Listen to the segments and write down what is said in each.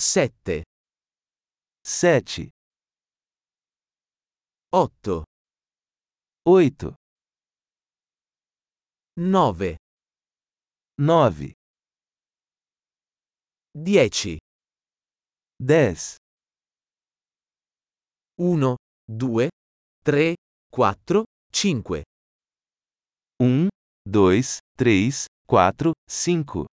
7, 7, 8, 8, 9, 9, 10, 10, 1, 2, 3, 4, 5, 1, 2, 3, 4, 5,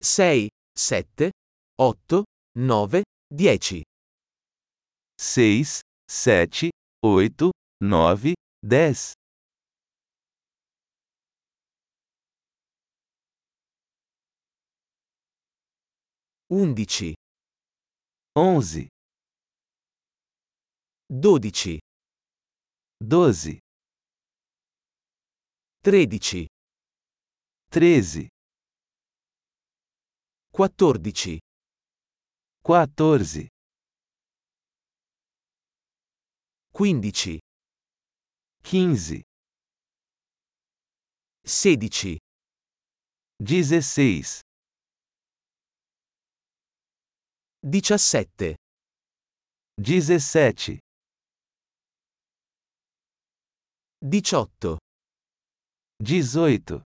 6, 7, 8, 9, 10, 6, 7, 8, 9, 10, 11, 11, 12, 12, 13, 13, 14, 14, 15, 15, 16, 16, 17, 17, 18, 18,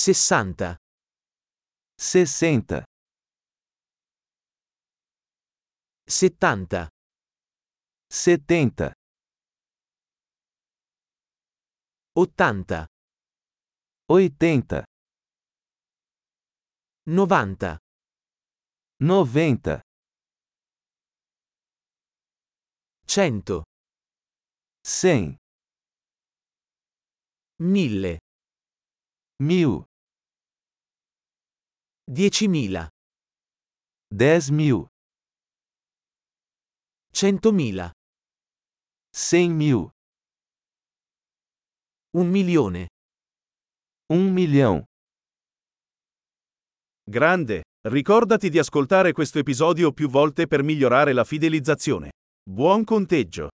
Sessanta. Sessenta. setenta Setenta. Ottanta. Oitenta. Novanta. Noventa. Cento. Cem. Mille. Mil. 1000, 10.000, 10.000, 100.000, 100.000, un milione. 1 milhão. Grande! Ricordati di ascoltare questo episodio più volte per migliorare la fidelizzazione. Buon conteggio!